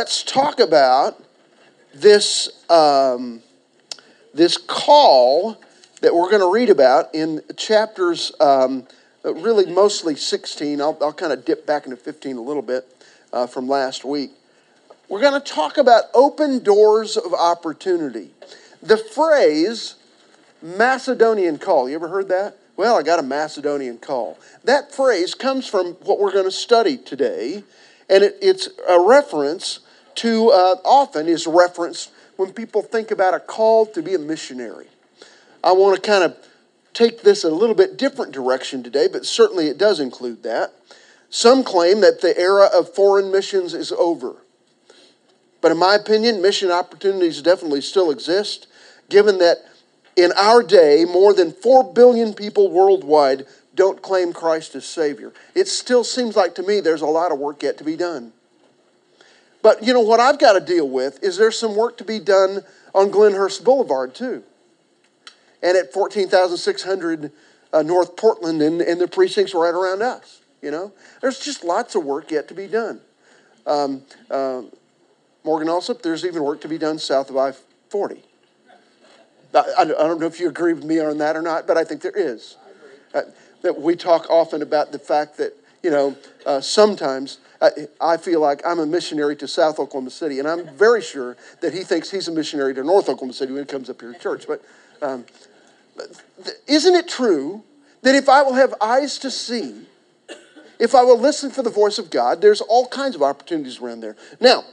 let's talk about this, um, this call that we're going to read about in chapters, um, really mostly 16. I'll, I'll kind of dip back into 15 a little bit uh, from last week. We're going to talk about open doors of opportunity. The phrase Macedonian call, you ever heard that? Well, I got a Macedonian call. That phrase comes from what we're going to study today, and it, it's a reference to, uh, often is referenced when people think about a call to be a missionary. I want to kind of take this a little bit different direction today, but certainly it does include that. Some claim that the era of foreign missions is over. But in my opinion, mission opportunities definitely still exist, given that in our day, more than 4 billion people worldwide don't claim Christ as Savior. It still seems like to me there's a lot of work yet to be done. But you know what I've got to deal with is there's some work to be done on Glenhurst Boulevard too. And at 14,600 uh, North Portland and, and the precincts right around us. You know, there's just lots of work yet to be done. Um, uh, Morgan Alsop, there's even work to be done south of I 40. I, I, don't know if you agree with me on that or not, but I think there is. Uh, that we talk often about the fact that, you know, uh, sometimes I, feel like I'm a missionary to South Oklahoma City, and I'm very sure that he thinks he's a missionary to North Oklahoma City when he comes up here to church. But um, isn't it true that if I will have eyes to see, if I will listen for the voice of God, there's all kinds of opportunities around there. Now,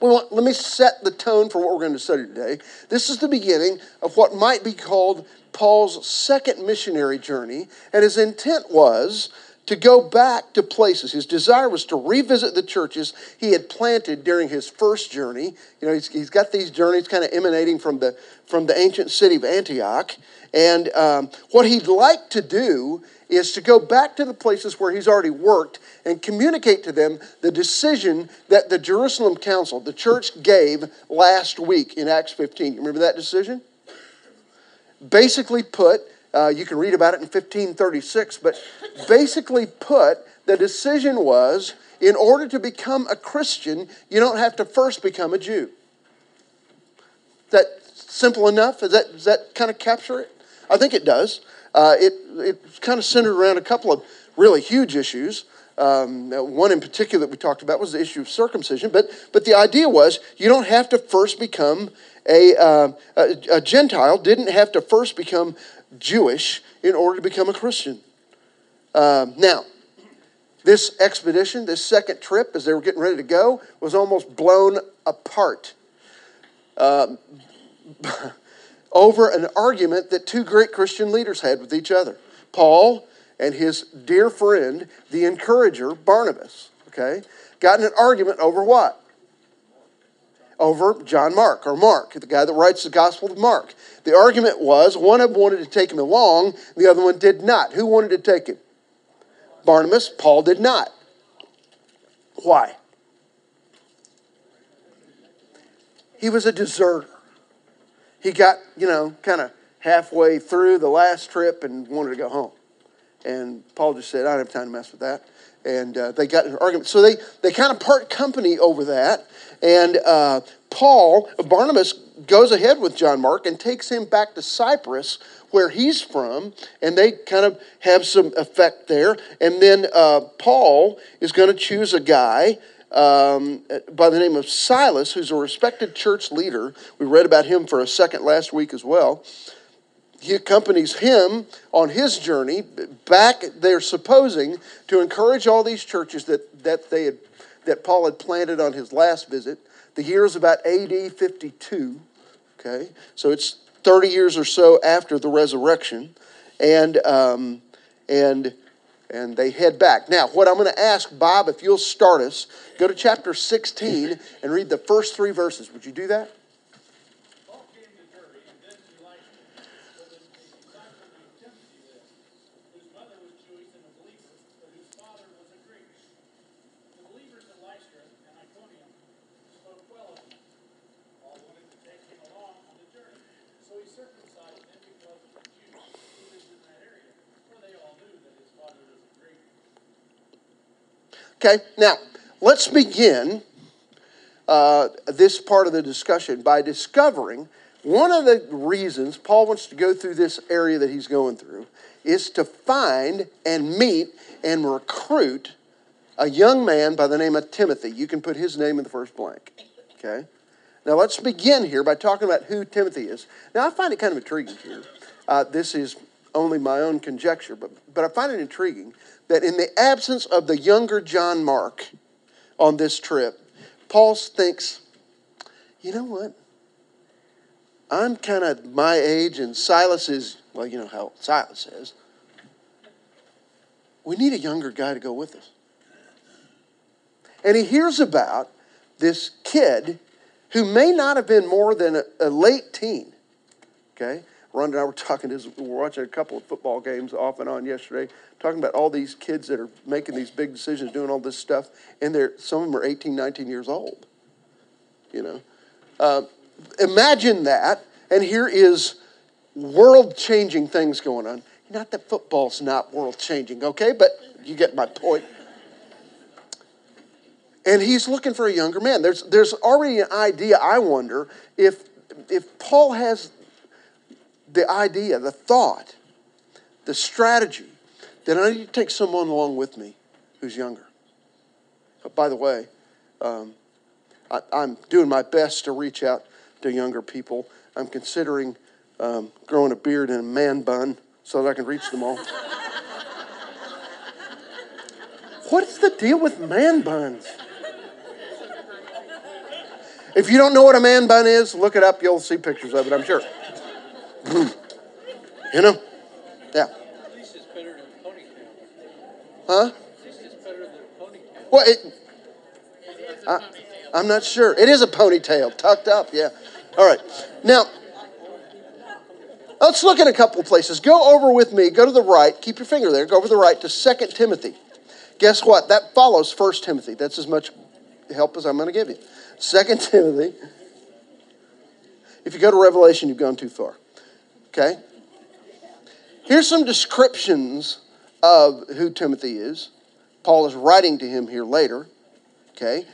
let me set the tone for what we're going to study today. This is the beginning of what might be called Paul's second missionary journey, and his intent was to go back to places. His desire was to revisit the churches he had planted during his first journey. You know, he's, he's got these journeys kind of emanating from the, from the ancient city of Antioch. And um, what he'd like to do is to go back to the places where he's already worked and communicate to them the decision that the Jerusalem Council, the church, gave last week in Acts 15. You remember that decision? Basically, put uh, you can read about it in 1536, but basically put, the decision was in order to become a Christian, you don't have to first become a Jew. Is that simple enough? Is that, does that kind of capture it? I think it does. Uh, it, it's kind of centered around a couple of really huge issues. Um, one in particular that we talked about was the issue of circumcision, but, but the idea was you don't have to first become a, uh, a, a, Gentile, didn't have to first become Jewish in order to become a Christian. Um, now, this expedition, this second trip, as they were getting ready to go, was almost blown apart um, over an argument that two great Christian leaders had with each other Paul and his dear friend, the encourager, Barnabas. Okay? Got in an argument over what? Over John Mark, or Mark, the guy that writes the Gospel of Mark. The argument was one of them wanted to take him along, the other one did not. Who wanted to take him? Barnabas. Paul did not. Why? He was a deserter. He got, you know, kind of halfway through the last trip and wanted to go home. And Paul just said, I don't have time to mess with that and uh, they got an argument. So they, they kind of part company over that. And uh, Paul, Barnabas, goes ahead with John Mark and takes him back to Cyprus, where he's from, and they kind of have some effect there. And then uh, Paul is going to choose a guy. Um, by the name of Silas, who's a respected church leader. We read about him for a second last week as well he accompanies him on his journey back they're supposing to encourage all these churches that, that they had that paul had planted on his last visit. The year is about ad 52 okay? So it's 30 years or so after the resurrection. And um, and and they head back. Now what i'm going to ask bob if you'll start us go to chapter 16 and read the first three verses. Would you do that Okay, now let's begin uh, this part of the discussion by discovering one of the reasons Paul wants to go through this area that he's going through is to find and meet and recruit a young man by the name of Timothy. You can put his name in the first blank. Okay? Now let's begin here by talking about who Timothy is. Now I find it kind of intriguing here. Uh, this is only my own conjecture, but, but I find it intriguing that in the absence of the younger John Mark on this trip, Paul thinks, you know what? I'm kind of my age, and Silas is, well, you know how Silas is. We need a younger guy to go with us. And he hears about this kid who may not have been more than a, a late teen. Okay? Ron and I were talking, we were watching a couple of football games off and on yesterday, talking about all these kids that are making these big decisions, doing all this stuff, and they're, some of them are 18, 19 years old. You know? Uh, imagine that, and here is world changing things going on. Not that football's not world changing, okay? But you get my point. And he's looking for a younger man. There's, there's already an idea, I wonder, if, if Paul has the idea, the thought, the strategy that I need to take someone along with me who's younger. But by the way, um, I, am doing my best to reach out to younger people. I'm considering um, growing a beard and a man bun so that I can reach them all. What's the deal with man buns? If you don't know what a man bun is, look it up. You'll see pictures of it, I'm sure. You know? Yeah. Huh? Well, it, I, I'm not sure. It is a ponytail, tucked up, yeah. All right. Now, let's look at a couple places. Go over with me, go to the right, keep your finger there, go over the right to 2 Timothy. Guess what? That follows 1 Timothy. That's as much help as I'm going to give you. 2 Timothy. If you go to Revelation, you've gone too far. Okay? Here's some descriptions of who Timothy is. Paul is writing to him here later. Okay?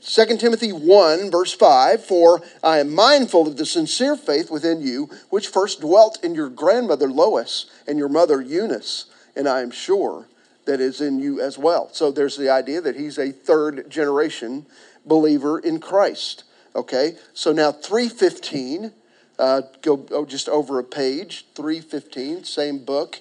2 Timothy 1, verse 5 For I am mindful of the sincere faith within you, which first dwelt in your grandmother Lois and your mother Eunice, and I am sure that is in you as well. So there's the idea that he's a third generation believer in Christ. Okay? So now 315 uh, go oh, just over a page, 315, same book.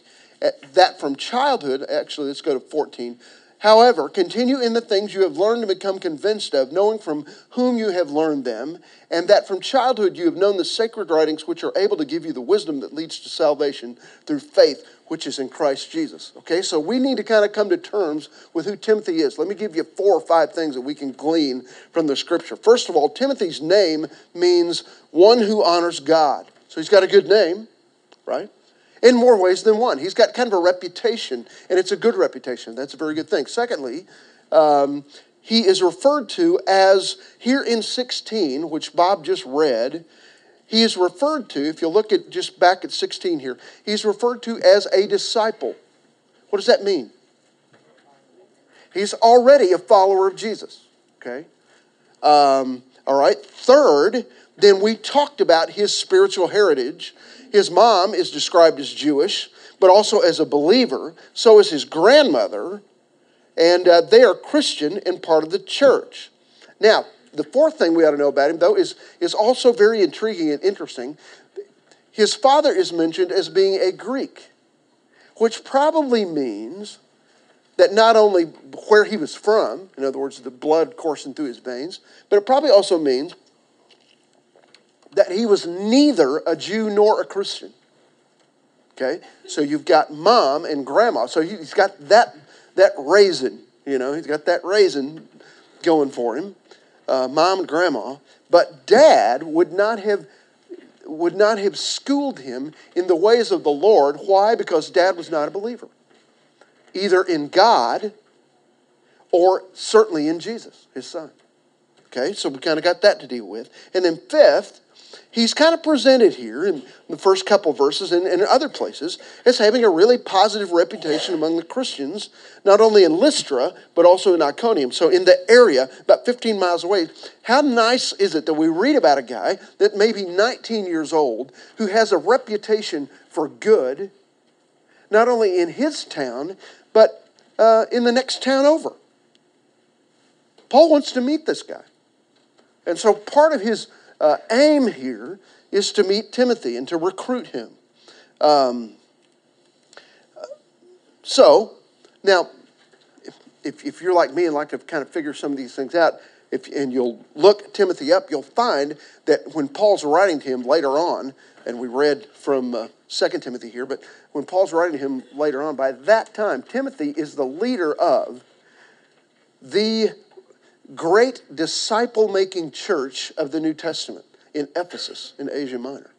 that from childhood, actually, let's go to 14. However, continue in the things you have learned and become convinced of, knowing from whom you have learned them, and that from childhood you have known the sacred writings which are able to give you the wisdom that leads to salvation through faith which is in Christ Jesus. Okay, so we need to kind of come to terms with who Timothy is. Let me give you four or five things that we can glean from the scripture. First of all, Timothy's name means one who honors God. So he's got a good name, right? in more ways than one. He's got kind of a reputation, and it's a good reputation. That's a very good thing. Secondly, um, he is referred to as, here in 16, which Bob just read, he is referred to, if you look at just back at 16 here, he's referred to as a disciple. What does that mean? He's already a follower of Jesus. Okay? Um, all right. Third, then we talked about his spiritual heritage his mom is described as Jewish, but also as a believer. So is his grandmother, and uh, they are Christian and part of the church. Now, the fourth thing we ought to know about him, though, is, is also very intriguing and interesting. His father is mentioned as being a Greek, which probably means that not only where he was from, in other words, the blood coursing through his veins, but it probably also means that he was neither a Jew nor a Christian. Okay? So you've got mom and grandma. So he's got that, that raisin, you know, he's got that raisin going for him, uh, mom and grandma. But dad would not have would not have schooled him in the ways of the Lord. Why? Because dad was not a believer, either in God or certainly in Jesus, his son. Okay, so we kind of got that to deal with. And then fifth, he's kind of presented here in the first couple verses and, in other places as having a really positive reputation among the Christians, not only in Lystra, but also in Iconium. So, in the area, about 15 miles away, how nice is it that we read about a guy that may be 19 years old who has a reputation for good, not only in his town, but uh, in the next town over? Paul wants to meet this guy. And so, part of his uh, aim here is to meet Timothy and to recruit him. Um, so, now, if, if, you're like me and like to kind of figure some of these things out, if, and you'll look Timothy up, you'll find that when Paul's writing to him later on, and we read from uh, 2 Timothy here, but when Paul's writing to him later on, by that time, Timothy is the leader of the great disciple making church of the New Testament in Ephesus in Asia Minor.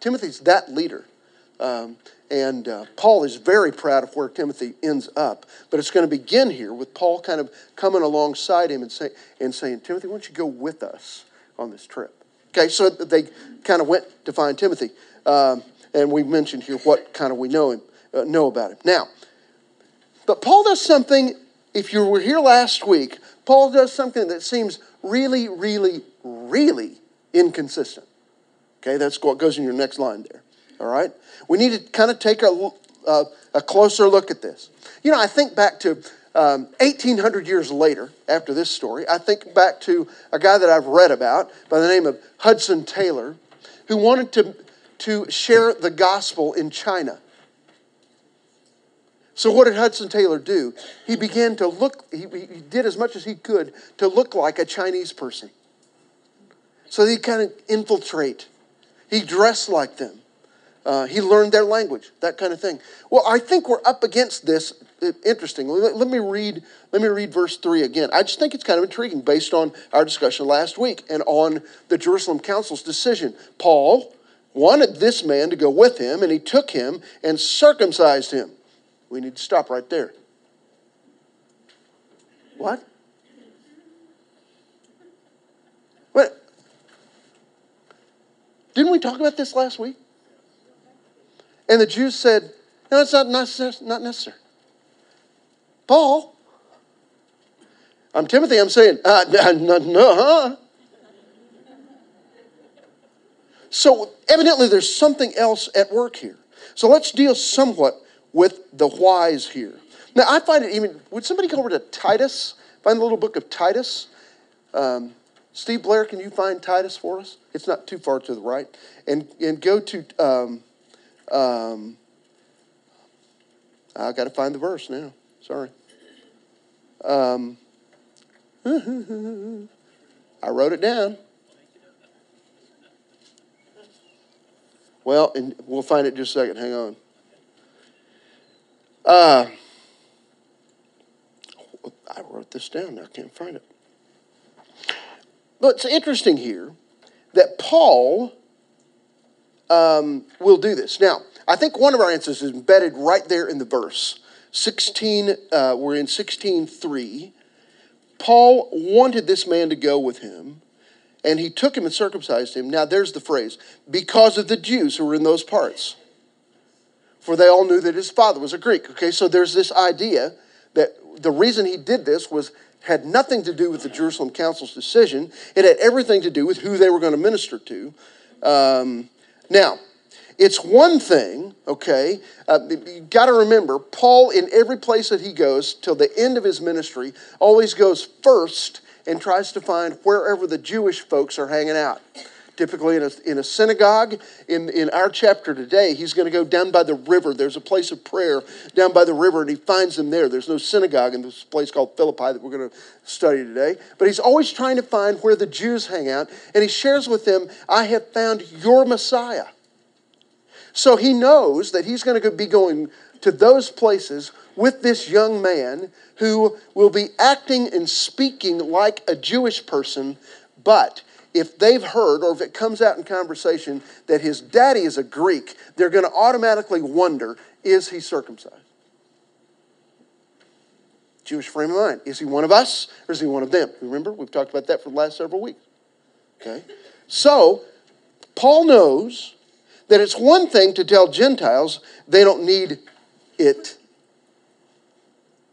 Timothy's that leader. Um, and uh, Paul is very proud of where Timothy ends up. But it's going to begin here with Paul kind of coming alongside him and, say, and saying, Timothy, why don't you go with us on this trip? Okay, so they kind of went to find Timothy. Um, and we mentioned here what kind of we know him, uh, know about him. Now, but Paul does something. If you were here last week, Paul does something that seems really, really, really inconsistent. Okay, that's what goes in your next line there. All right? We need to kind of take a, uh, a closer look at this. You know, I think back to um, 1800 years later, after this story, I think back to a guy that I've read about by the name of Hudson Taylor, who wanted to, to share the gospel in China. So, what did Hudson Taylor do? He began to look, he, he did as much as he could to look like a Chinese person. So he kind of infiltrate. He dressed like them. Uh, he learned their language, that kind of thing. Well, I think we're up against this. Uh, interestingly, let, let, me read. Let me read verse three again. I just think it's kind of intriguing based on our discussion last week and on the Jerusalem Council's decision. Paul wanted this man to go with him, and he took him and circumcised him. We need to stop right there. What? What? Didn't we talk about this last week? And the Jews said, No, it's not necessary. Not necessary. Paul, I'm Timothy, I'm saying, uh, no, no, huh? So evidently there's something else at work here. So let's deal somewhat with the whys here. Now I find it even, would somebody go over to Titus? Find the little book of Titus? Um, Steve Blair, can you find Titus for us? It's not too far to the right. And, and go to, um, um, I got to find the verse now. Sorry. Um, I wrote it down. Well, and we'll find it just a second. Hang on. Uh, I wrote this down. I can't find it. But it's interesting here that Paul um, will do this. Now, I think one of our answers is embedded right there in the verse. 16, uh, we're in 16.3. Paul wanted this man to go with him, and he took him and circumcised him. Now, there's the phrase, because of the Jews who were in those parts. For they all knew that his father was a Greek. Okay, so there's this idea that the reason he did this was had nothing to do with the Jerusalem Council's decision. It had everything to do with who they were going to minister to. Um, now, it's one thing, okay? Uh, you got to remember, Paul, in every place that he goes till the end of his ministry, always goes first and tries to find wherever the Jewish folks are hanging out typically in a, in a synagogue. In, in our chapter today, he's going to go down by the river. There's a place of prayer down by the river, and he finds them there. There's no synagogue in this place called Philippi that we're going to study today. But he's always trying to find where the Jews hang out, and he shares with them, I have found your Messiah. So he knows that he's going to be going to those places with this young man who will be acting and speaking like a Jewish person, but if they've heard or if it comes out in conversation that his daddy is a Greek, they're going to automatically wonder is he circumcised? Jewish frame of mind. Is he one of us or is he one of them? Remember, we've talked about that for the last several weeks. Okay? So, Paul knows that it's one thing to tell Gentiles they don't need it.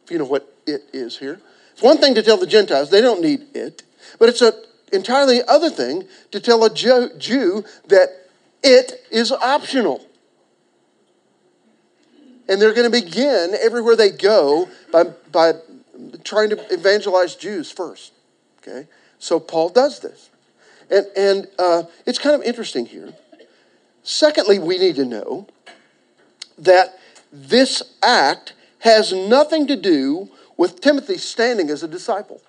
If you know what it is here. It's one thing to tell the Gentiles they don't need it, but it's an entirely other thing to tell a Jew that it is optional. And they're going to begin everywhere they go by, by trying to evangelize Jews first. Okay? So Paul does this. And, and uh, it's kind of interesting here. Secondly, we need to know that this act has nothing to do with Timothy standing as a disciple.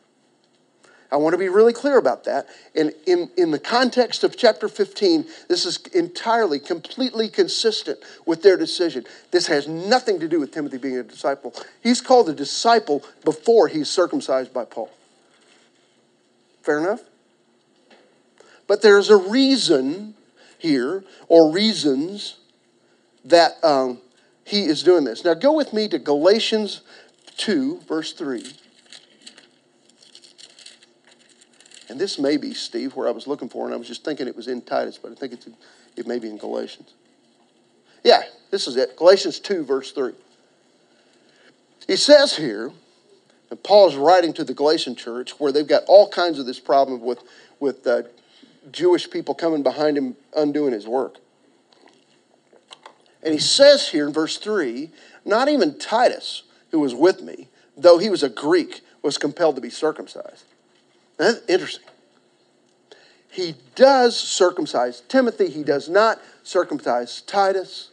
I want to be really clear about that. And in, in the context of chapter 15, this is entirely, completely consistent with their decision. This has nothing to do with Timothy being a disciple. He's called a disciple before he's circumcised by Paul. Fair enough? But there's a reason here, or reasons, that um, he is doing this. Now go with me to Galatians 2, verse 3. And this may be, Steve, where I was looking for, and I was just thinking it was in Titus, but I think it's, it may be in Galatians. Yeah, this is it. Galatians 2, verse 3. He says here, and Paul is writing to the Galatian church where they've got all kinds of this problem with, with uh, Jewish people coming behind him undoing his work. And he says here in verse 3 not even Titus, who was with me, though he was a Greek, was compelled to be circumcised. That's interesting. He does circumcise Timothy, he does not circumcise Titus.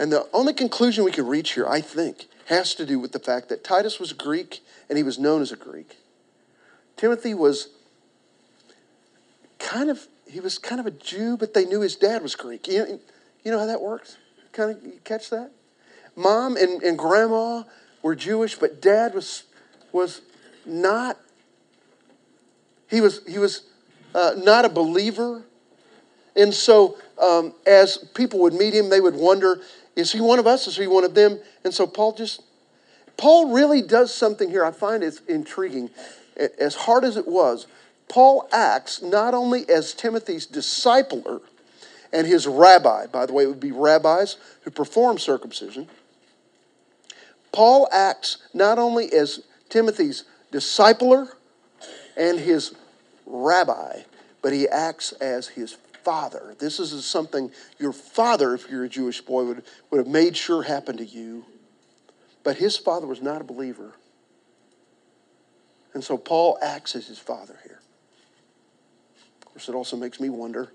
And the only conclusion we can reach here, I think, has to do with the fact that Titus was Greek and he was known as a Greek. Timothy was kind of he was kind of a Jew, but they knew his dad was Greek. You know, you know how that works? Kind of you catch that? Mom and, and grandma were Jewish, but dad was was not, he was, he was uh, not a believer. And so, um, as people would meet him, they would wonder, is he one of us? Is he one of them? And so, Paul just, Paul really does something here I find it's intriguing. As hard as it was, Paul acts not only as Timothy's discipler and his rabbi, by the way, it would be rabbis who perform circumcision. Paul acts not only as Timothy's discipler and his rabbi, but he acts as his father. This is something your father, if you're a Jewish boy, would, would have made sure happened to you. But his father was not a believer. And so Paul acts as his father here. Of course, it also makes me wonder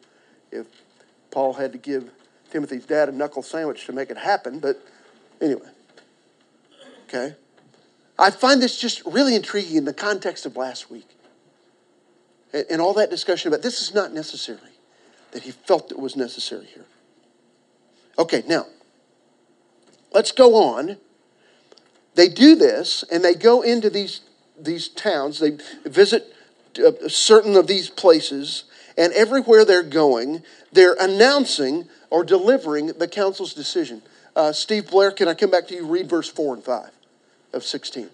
if Paul had to give Timothy's dad a knuckle sandwich to make it happen, but anyway. Okay? I find this just really intriguing in the context of last week and, all that discussion about this is not necessary, that he felt it was necessary here. Okay, now, let's go on. They do this and they go into these, these towns, they visit uh, certain of these places, and everywhere they're going, they're announcing or delivering the council's decision. Uh, Steve Blair, can I come back to you? Read verse 4 and 5 of 16.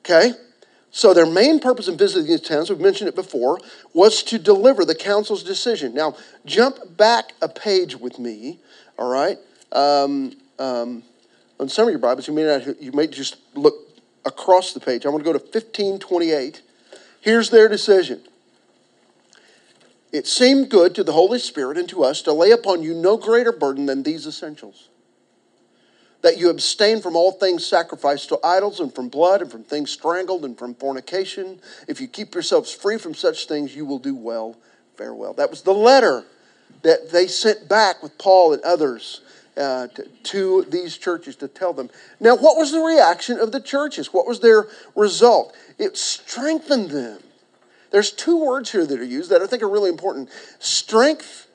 Okay? So their main purpose in visiting these towns, we've mentioned it before, was to deliver the council's decision. Now, jump back a page with me, all right? Um, um, on some of your Bibles, you may not, you may just look across the page. I want to go to 1528. Here's their decision. It seemed good to the Holy Spirit and to us to lay upon you no greater burden than these essentials that you abstain from all things sacrificed to idols and from blood and from things strangled and from fornication. If you keep yourselves free from such things, you will do well. Farewell. That was the letter that they sent back with Paul and others uh, to, to, these churches to tell them. Now, what was the reaction of the churches? What was their result? It strengthened them. There's two words here that are used that I think are really important strength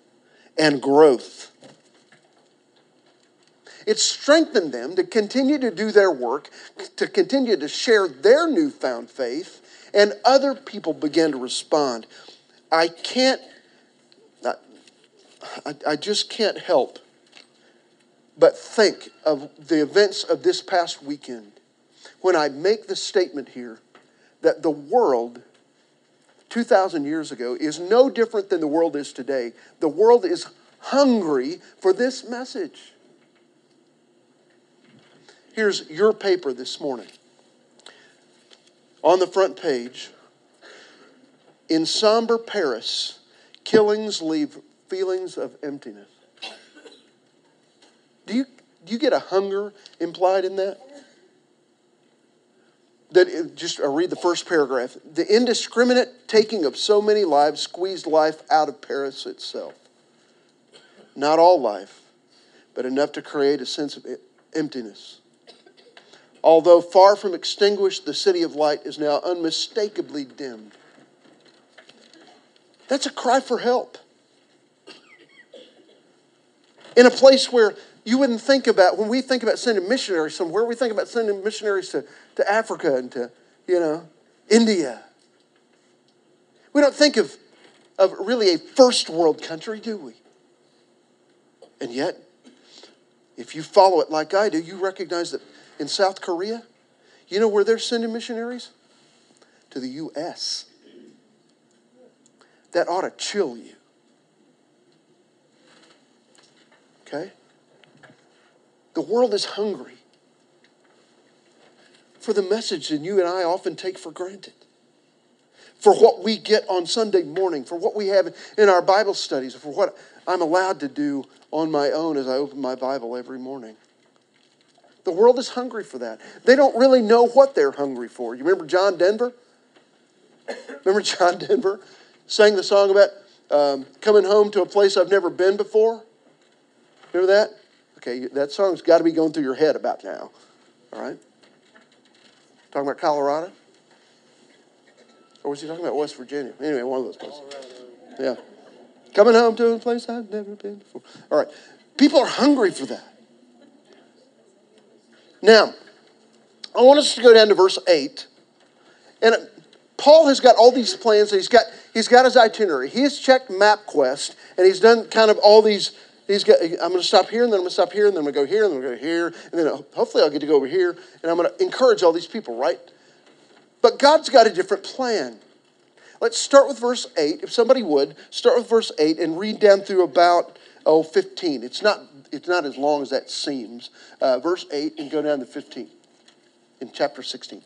and growth. It strengthened them to continue to do their work, to continue to share their newfound faith, and other people began to respond. I can't I, I just can't help but think of the events of this past weekend when I make the statement here that the world 2,000 years ago is no different than the world is today. The world is hungry for this message. Here's your paper this morning. On the front page, in somber Paris, killings leave feelings of emptiness. Do you, do you get a hunger implied in that? That it, just I'll read the first paragraph. The indiscriminate taking of so many lives squeezed life out of Paris itself. Not all life, but enough to create a sense of emptiness. Although far from extinguished, the city of light is now unmistakably dimmed. That's a cry for help. In a place where you wouldn't think about, when we think about sending missionaries somewhere, we think about sending missionaries to, to Africa and to, you know, India. We don't think of, of really a first world country, do we? And yet, if you follow it like I do, you recognize that in South Korea, you know where they're sending missionaries? To the U.S. That ought to chill you. Okay? The world is hungry for the message that you and I often take for granted. For what we get on Sunday morning, for what we have in our Bible studies, for what I'm allowed to do on my own as I open my Bible every morning. The world is hungry for that. They don't really know what they're hungry for. You remember John Denver? Remember John Denver sang the song about um, coming home to a place I've never been before? Remember that? Okay, that song's got to be going through your head about now. All right? Talking about Colorado? Or was he talking about West Virginia? Anyway, one of those places. Yeah. Coming home to a place I've never been before. All right. People are hungry for that. Now, I want us to go down to verse 8. And Paul has got all these plans. He's got, he's got his itinerary. He has checked MapQuest, and he's done kind of all these He's got, I'm going to stop here, and then I'm going to stop here, and then I'm going to go here, and then I'm going to go here, and then hopefully I'll get to go over here, and I'm going to encourage all these people, right? But God's got a different plan. Let's start with verse 8. If somebody would, start with verse 8 and read down through about, oh, 15. It's not, it's not as long as that seems. Uh, verse 8 and go down to 15 in chapter 16.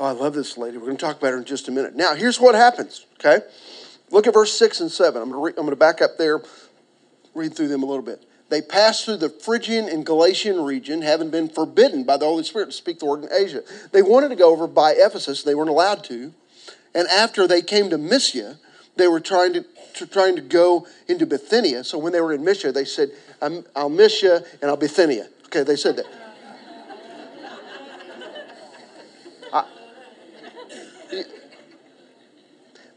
Oh, I love this lady. We're going to talk about her in just a minute. Now, here's what happens, okay? Look at verse 6 and 7. I'm going to, I'm back up there, read through them a little bit. They passed through the Phrygian and Galatian region, having been forbidden by the Holy Spirit to speak the word in Asia. They wanted to go over by Ephesus, they weren't allowed to. And after they came to Mysia, they were trying to, to trying to go into Bithynia. So when they were in Mysia, they said, I'll miss you and I'll Bithynia. Okay, they said that.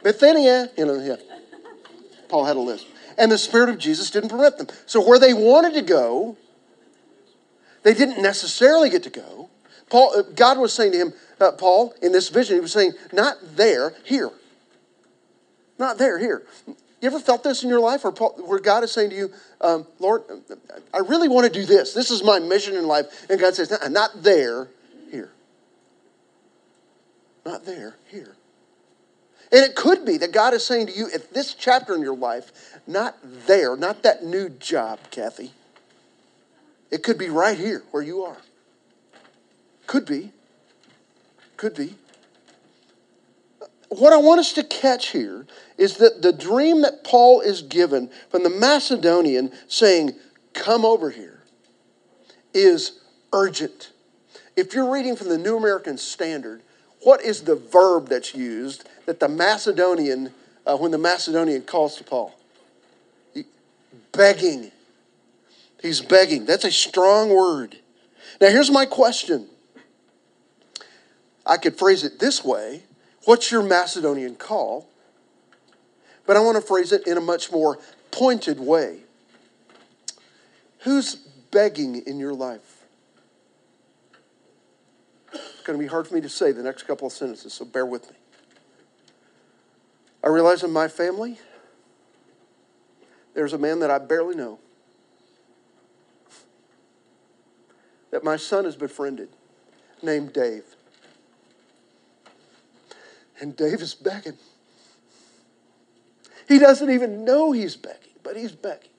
Bithynia, you know, yeah. Paul had a list. And the Spirit of Jesus didn't permit them. So where they wanted to go, they didn't necessarily get to go. Paul, uh, God was saying to him, uh, Paul, in this vision, he was saying, not there, here. Not there, here. You ever felt this in your life where, Paul, where God is saying to you, um, Lord, I really want to do this. This is my mission in life. And God says, not there, here. Not there, here. And it could be that God is saying to you at this chapter in your life, not there, not that new job, Kathy. It could be right here where you are. Could be. Could be. What I want us to catch here is that the dream that Paul is given from the Macedonian saying, Come over here, is urgent. If you're reading from the New American Standard, what is the verb that's used that the Macedonian, uh, when the Macedonian calls to Paul? Begging. He's begging. That's a strong word. Now, here's my question. I could phrase it this way What's your Macedonian call? But I want to phrase it in a much more pointed way. Who's begging in your life? It's going to be hard for me to say the next couple of sentences, so bear with me. I realize in my family, there's a man that I barely know that my son has befriended named Dave. And Dave is begging. He doesn't even know he's begging, but he's begging.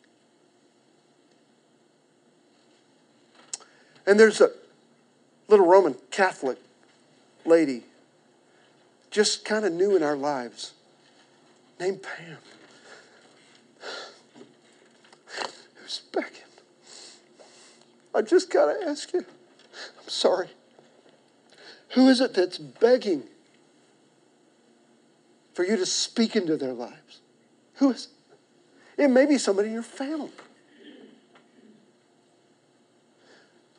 And there's a little Roman Catholic lady, just kind of new in our lives, named Pam, who's begging. I just got to ask you, I'm sorry. Who is it that's begging for you to speak into their lives? Who is it? It may be somebody in your family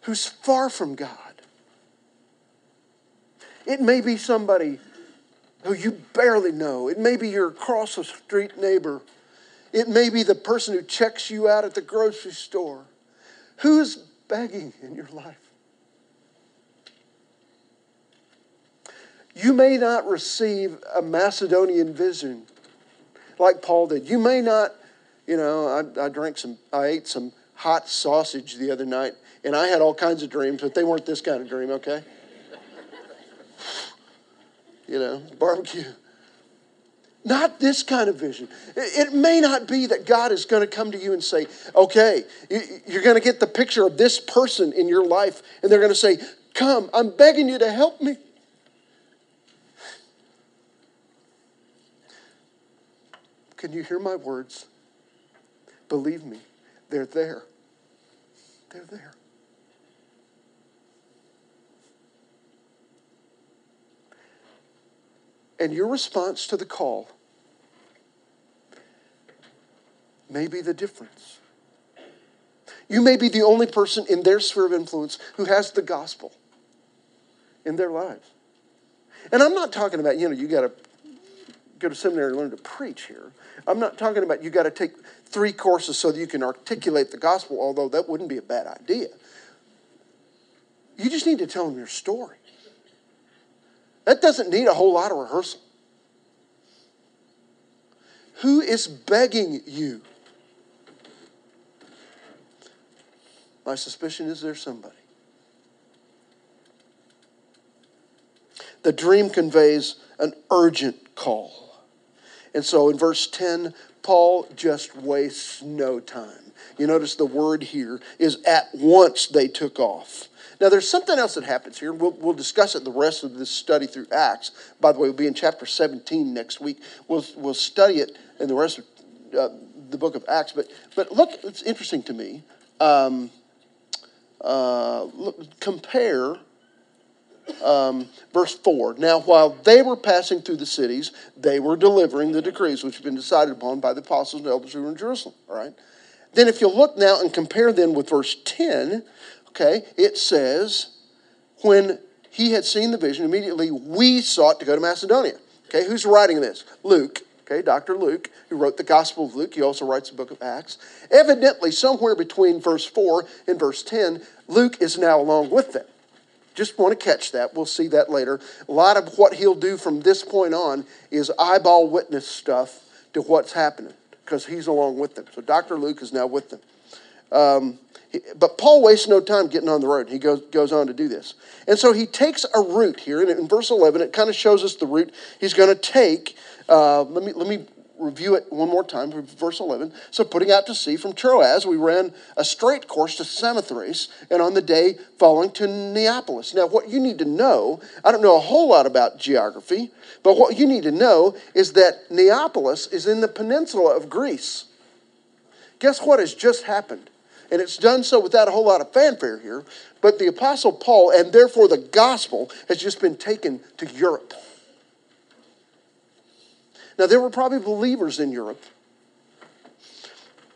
who's far from God. It may be somebody who you barely know. It may be your across the street neighbor. It may be the person who checks you out at the grocery store. Who's begging in your life? You may not receive a Macedonian vision like Paul did. You may not, you know, I, I drank some, I ate some hot sausage the other night, and I had all kinds of dreams, but they weren't this kind of dream, okay? You know, barbecue. Not this kind of vision. It may not be that God is going to come to you and say, okay, you're going to get the picture of this person in your life, and they're going to say, come, I'm begging you to help me. Can you hear my words? Believe me, they're there. They're there. And your response to the call may be the difference. You may be the only person in their sphere of influence who has the gospel in their lives. And I'm not talking about, you know, you got to go to seminary and learn to preach here. I'm not talking about you got to take three courses so that you can articulate the gospel, although that wouldn't be a bad idea. You just need to tell them your story. That doesn't need a whole lot of rehearsal. Who is begging you? My suspicion is there's somebody. The dream conveys an urgent call. And so in verse 10, Paul just wastes no time. You notice the word here is at once they took off. Now, there's something else that happens here. We'll, we'll discuss it the rest of this study through Acts. By the way, we'll be in chapter 17 next week. We'll, we'll study it in the rest of uh, the book of Acts. But, but look, it's interesting to me. Um, uh, look, compare um, verse 4. Now, while they were passing through the cities, they were delivering the decrees which had been decided upon by the apostles and elders who were in Jerusalem. All right? Then, if you look now and compare then with verse 10, okay, it says, when he had seen the vision, immediately we sought to go to Macedonia. Okay, who's writing this? Luke. Okay, Dr. Luke, who wrote the Gospel of Luke. He also writes the book of Acts. Evidently, somewhere between verse 4 and verse 10, Luke is now along with them. Just want to catch that. We'll see that later. A lot of what he'll do from this point on is eyeball witness stuff to what's happening because he's along with them. So Dr. Luke is now with them. Um, he- but Paul wastes no time getting on the road. He goes, goes on to do this. And so he takes a route here. And in verse 11, it kind of shows us the route he's going to take. Uh, let, me, let me review it one more time verse 11. So, putting out to sea from Troas, we ran a straight course to Samothrace, and on the day following to Neapolis. Now, what you need to know, I don't know a whole lot about geography, but what you need to know is that Neapolis is in the peninsula of Greece. Guess what has just happened? And it's done so without a whole lot of fanfare here, but the Apostle Paul, and therefore the gospel, has just been taken to Europe. Now, there were probably believers in Europe,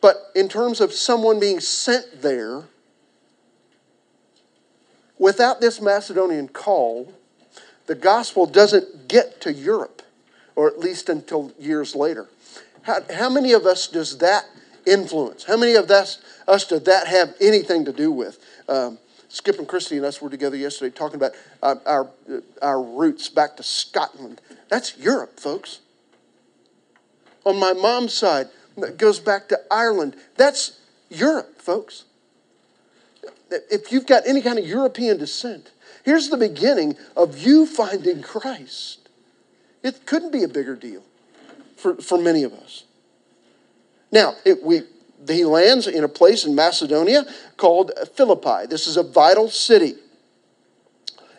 but in terms of someone being sent there, without this Macedonian call, the gospel doesn't get to Europe, or at least until years later. How, how many of us does that influence? How many of us, us does that have anything to do with? Um, Skip and Christy and us were together yesterday talking about uh, our, our roots back to Scotland. That's Europe, folks. On my mom's side, that goes back to Ireland. That's Europe, folks. If you've got any kind of European descent, here's the beginning of you finding Christ. It couldn't be a bigger deal for, for many of us. Now, it, we, he lands in a place in Macedonia called Philippi. This is a vital city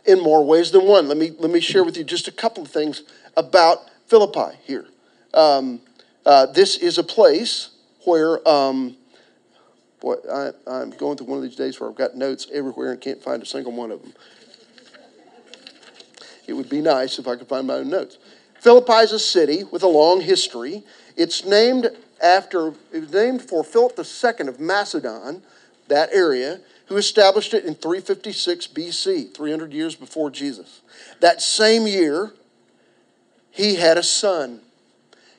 in more ways than one. Let me, let me share with you just a couple of things about Philippi here. Um, uh, this is a place where, um, boy, I, I'm going through one of these days where I've got notes everywhere and can't find a single one of them. It would be nice if I could find my own notes. Philippi is a city with a long history. It's named after, it was named for Philip II of Macedon, that area, who established it in 356 BC, 300 years before Jesus. That same year, he had a son.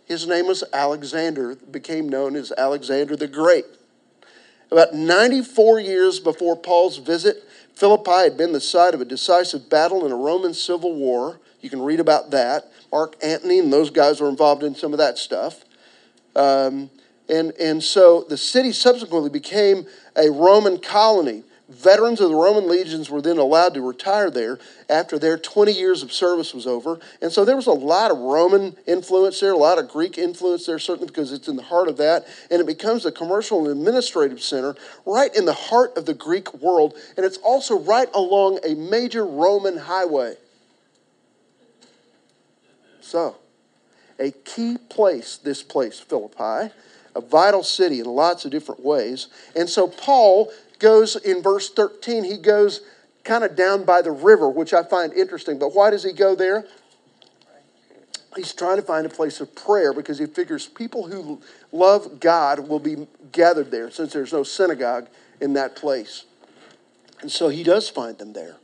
His name was Alexander, became known as Alexander the Great. About 94 years before Paul's visit, Philippi had been the site of a decisive battle in a Roman civil war. You can read about that. Mark Antony and those guys were involved in some of that stuff. Um, and, and so the city subsequently became a Roman colony. Veterans of the Roman legions were then allowed to retire there after their 20 years of service was over. And so there was a lot of Roman influence there, a lot of Greek influence there, certainly because it's in the heart of that. And it becomes a commercial and administrative center right in the heart of the Greek world. And it's also right along a major Roman highway. So, a key place, this place, Philippi, a vital city in lots of different ways. And so Paul goes in verse 13, he goes kind of down by the river, which I find interesting. But why does he go there? He's trying to find a place of prayer because he figures people who love God will be gathered there since there's no synagogue in that place. And so he does find them there.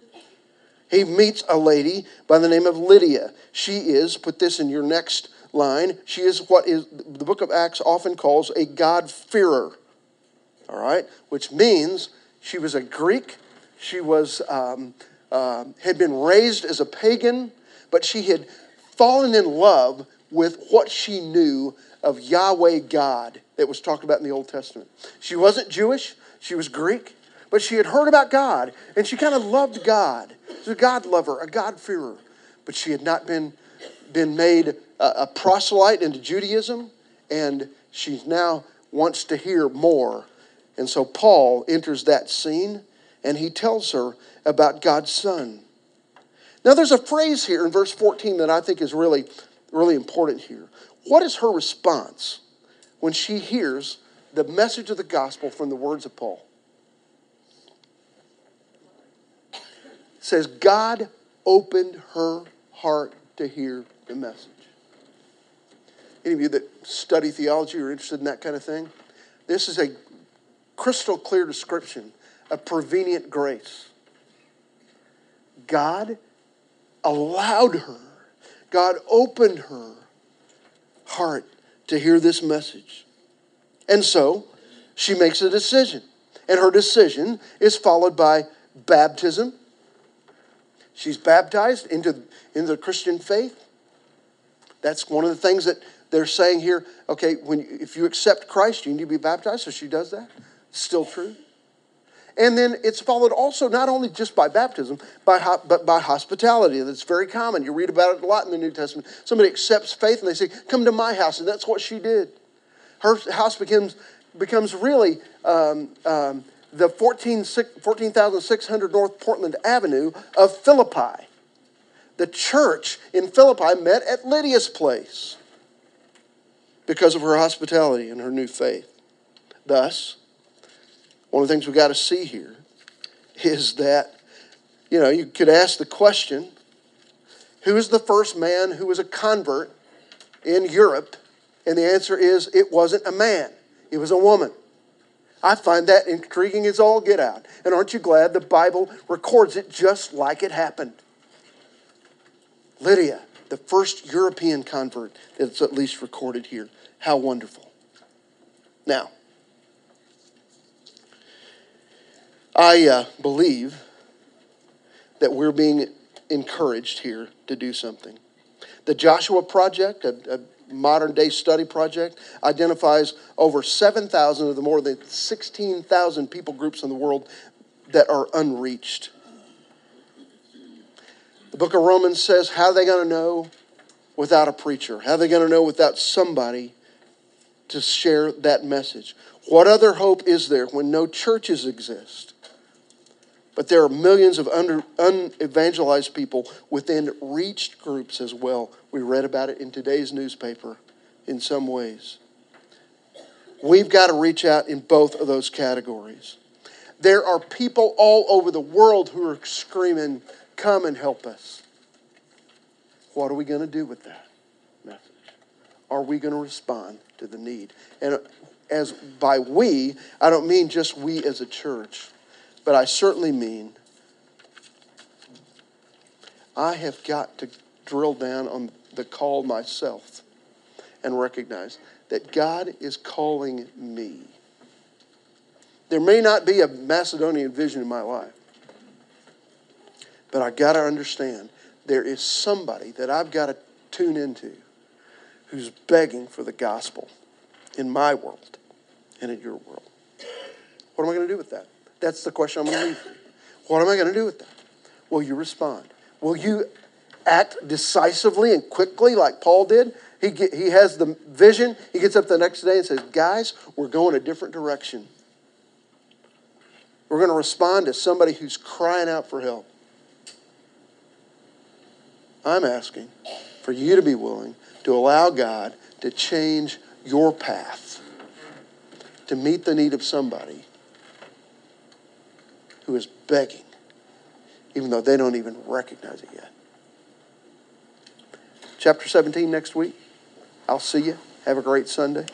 He meets a lady by the name of Lydia. She is, put this in your next line, she is what is the book of Acts often calls a God-fearer. All right? Which means she was a Greek. She was um, uh, had been raised as a pagan, but she had fallen in love with what she knew of Yahweh God that was talked about in the Old Testament. She wasn't Jewish, she was Greek, but she had heard about God and she kind of loved God. She was a God lover, a God-fearer, but she had not been, been made a, a proselyte into Judaism, and she now wants to hear more. And so Paul enters that scene and he tells her about God's Son. Now, there's a phrase here in verse 14 that I think is really, really important here. What is her response when she hears the message of the gospel from the words of Paul? It says, God opened her heart to hear the message. Any of you that study theology or interested in that kind of thing? This is a crystal clear description of prevenient grace. God allowed her, God opened her heart to hear this message. And so she makes a decision. And her decision is followed by baptism. She's baptized into, into the Christian faith. That's one of the things that they're saying here. Okay, when if you accept Christ, you need to be baptized. So she does that. Still true. And then it's followed also not only just by baptism, by, but by hospitality. That's very common. You read about it a lot in the New Testament. Somebody accepts faith and they say, Come to my house. And that's what she did. Her house becomes, becomes really um, um, the 14,600 14, North Portland Avenue of Philippi. The church in Philippi met at Lydia's place because of her hospitality and her new faith. Thus, one of the things we got to see here is that, you know, you could ask the question who is the first man who was a convert in Europe? And the answer is it wasn't a man, it was a woman. I find that intriguing as all get out. And aren't you glad the Bible records it just like it happened? Lydia, the first European convert that's at least recorded here. How wonderful. Now, I uh, believe that we're being encouraged here to do something. The Joshua Project, a, a modern day study project, identifies over 7,000 of the more than 16,000 people groups in the world that are unreached. The book of Romans says, How are they going to know without a preacher? How are they going to know without somebody to share that message? What other hope is there when no churches exist? But there are millions of under, unevangelized people within reached groups as well. We read about it in today's newspaper in some ways. We've got to reach out in both of those categories. There are people all over the world who are screaming, Come and help us. What are we going to do with that message? Are we going to respond to the need? And uh, as by we, I don't mean just we as a church but I certainly mean I have got to drill down on the call myself and recognize that God is calling me. There may not be a Macedonian vision in my life, but I got to understand there is somebody that I've got to tune into who's begging for the gospel in my world and in your world. What am I going to do with that? That's the question I'm going to leave you. What am I going to do with that? Will you respond? Will you act decisively and quickly like Paul did? He, get, he has the vision. He gets up the next day and says, Guys, we're going a different direction. We're going to respond to somebody who's crying out for help. I'm asking for you to be willing to allow God to change your path to meet the need of somebody who is begging, even though they don't even recognize it yet. Chapter 17 next week. I'll see you. Have a great Sunday.